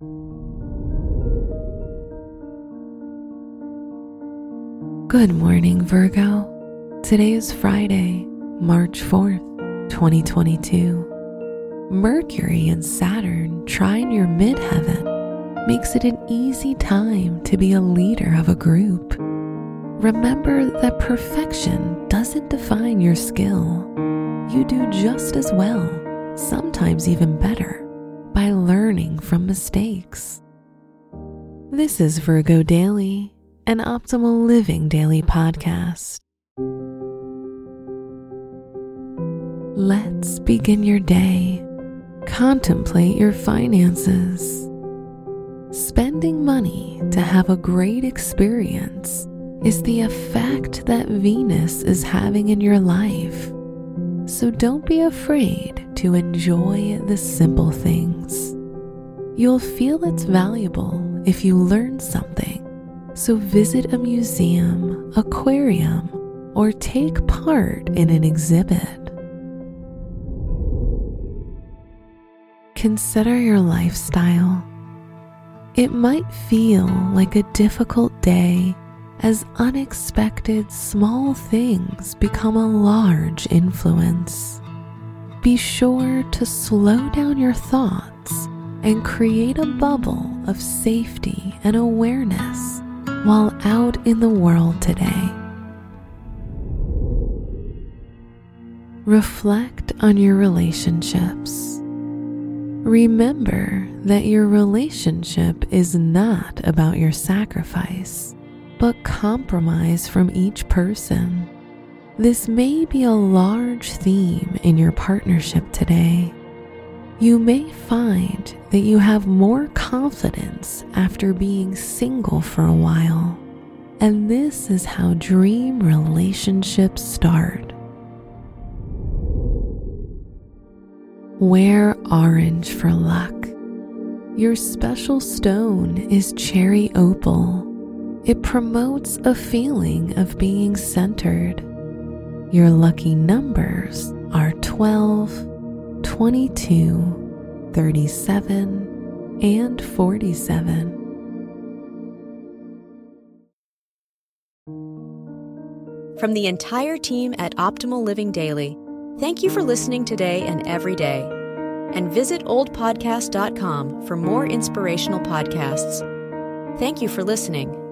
Good morning, Virgo. Today is Friday, March 4th, 2022. Mercury and Saturn trine your midheaven makes it an easy time to be a leader of a group. Remember that perfection doesn't define your skill. You do just as well, sometimes even better, from mistakes. This is Virgo Daily an optimal living daily podcast. Let's begin your day. Contemplate your finances. Spending money to have a great experience is the effect that Venus is having in your life. So don't be afraid to enjoy the simple things. You'll feel it's valuable if you learn something so visit a museum, aquarium, or take part in an exhibit. Consider your lifestyle. It might feel like a difficult day as unexpected small things become a large influence. Be sure to slow down your thoughts and create a bubble of safety and awareness while out in the world today. Reflect on your relationships. Remember that your relationship is not about your sacrifice, but compromise from each person. This may be a large theme in your partnership today you may find that you have more confidence after being single for a while, and this is how dream relationships start. Wear orange for luck. Your special stone is cherry opal. It promotes a feeling of being centered. Your lucky numbers are 12, 22, 37, and 47. From the entire team at Optimal Living Daily, thank you for listening today and every day. And visit oldpodcast.com for more inspirational podcasts. Thank you for listening.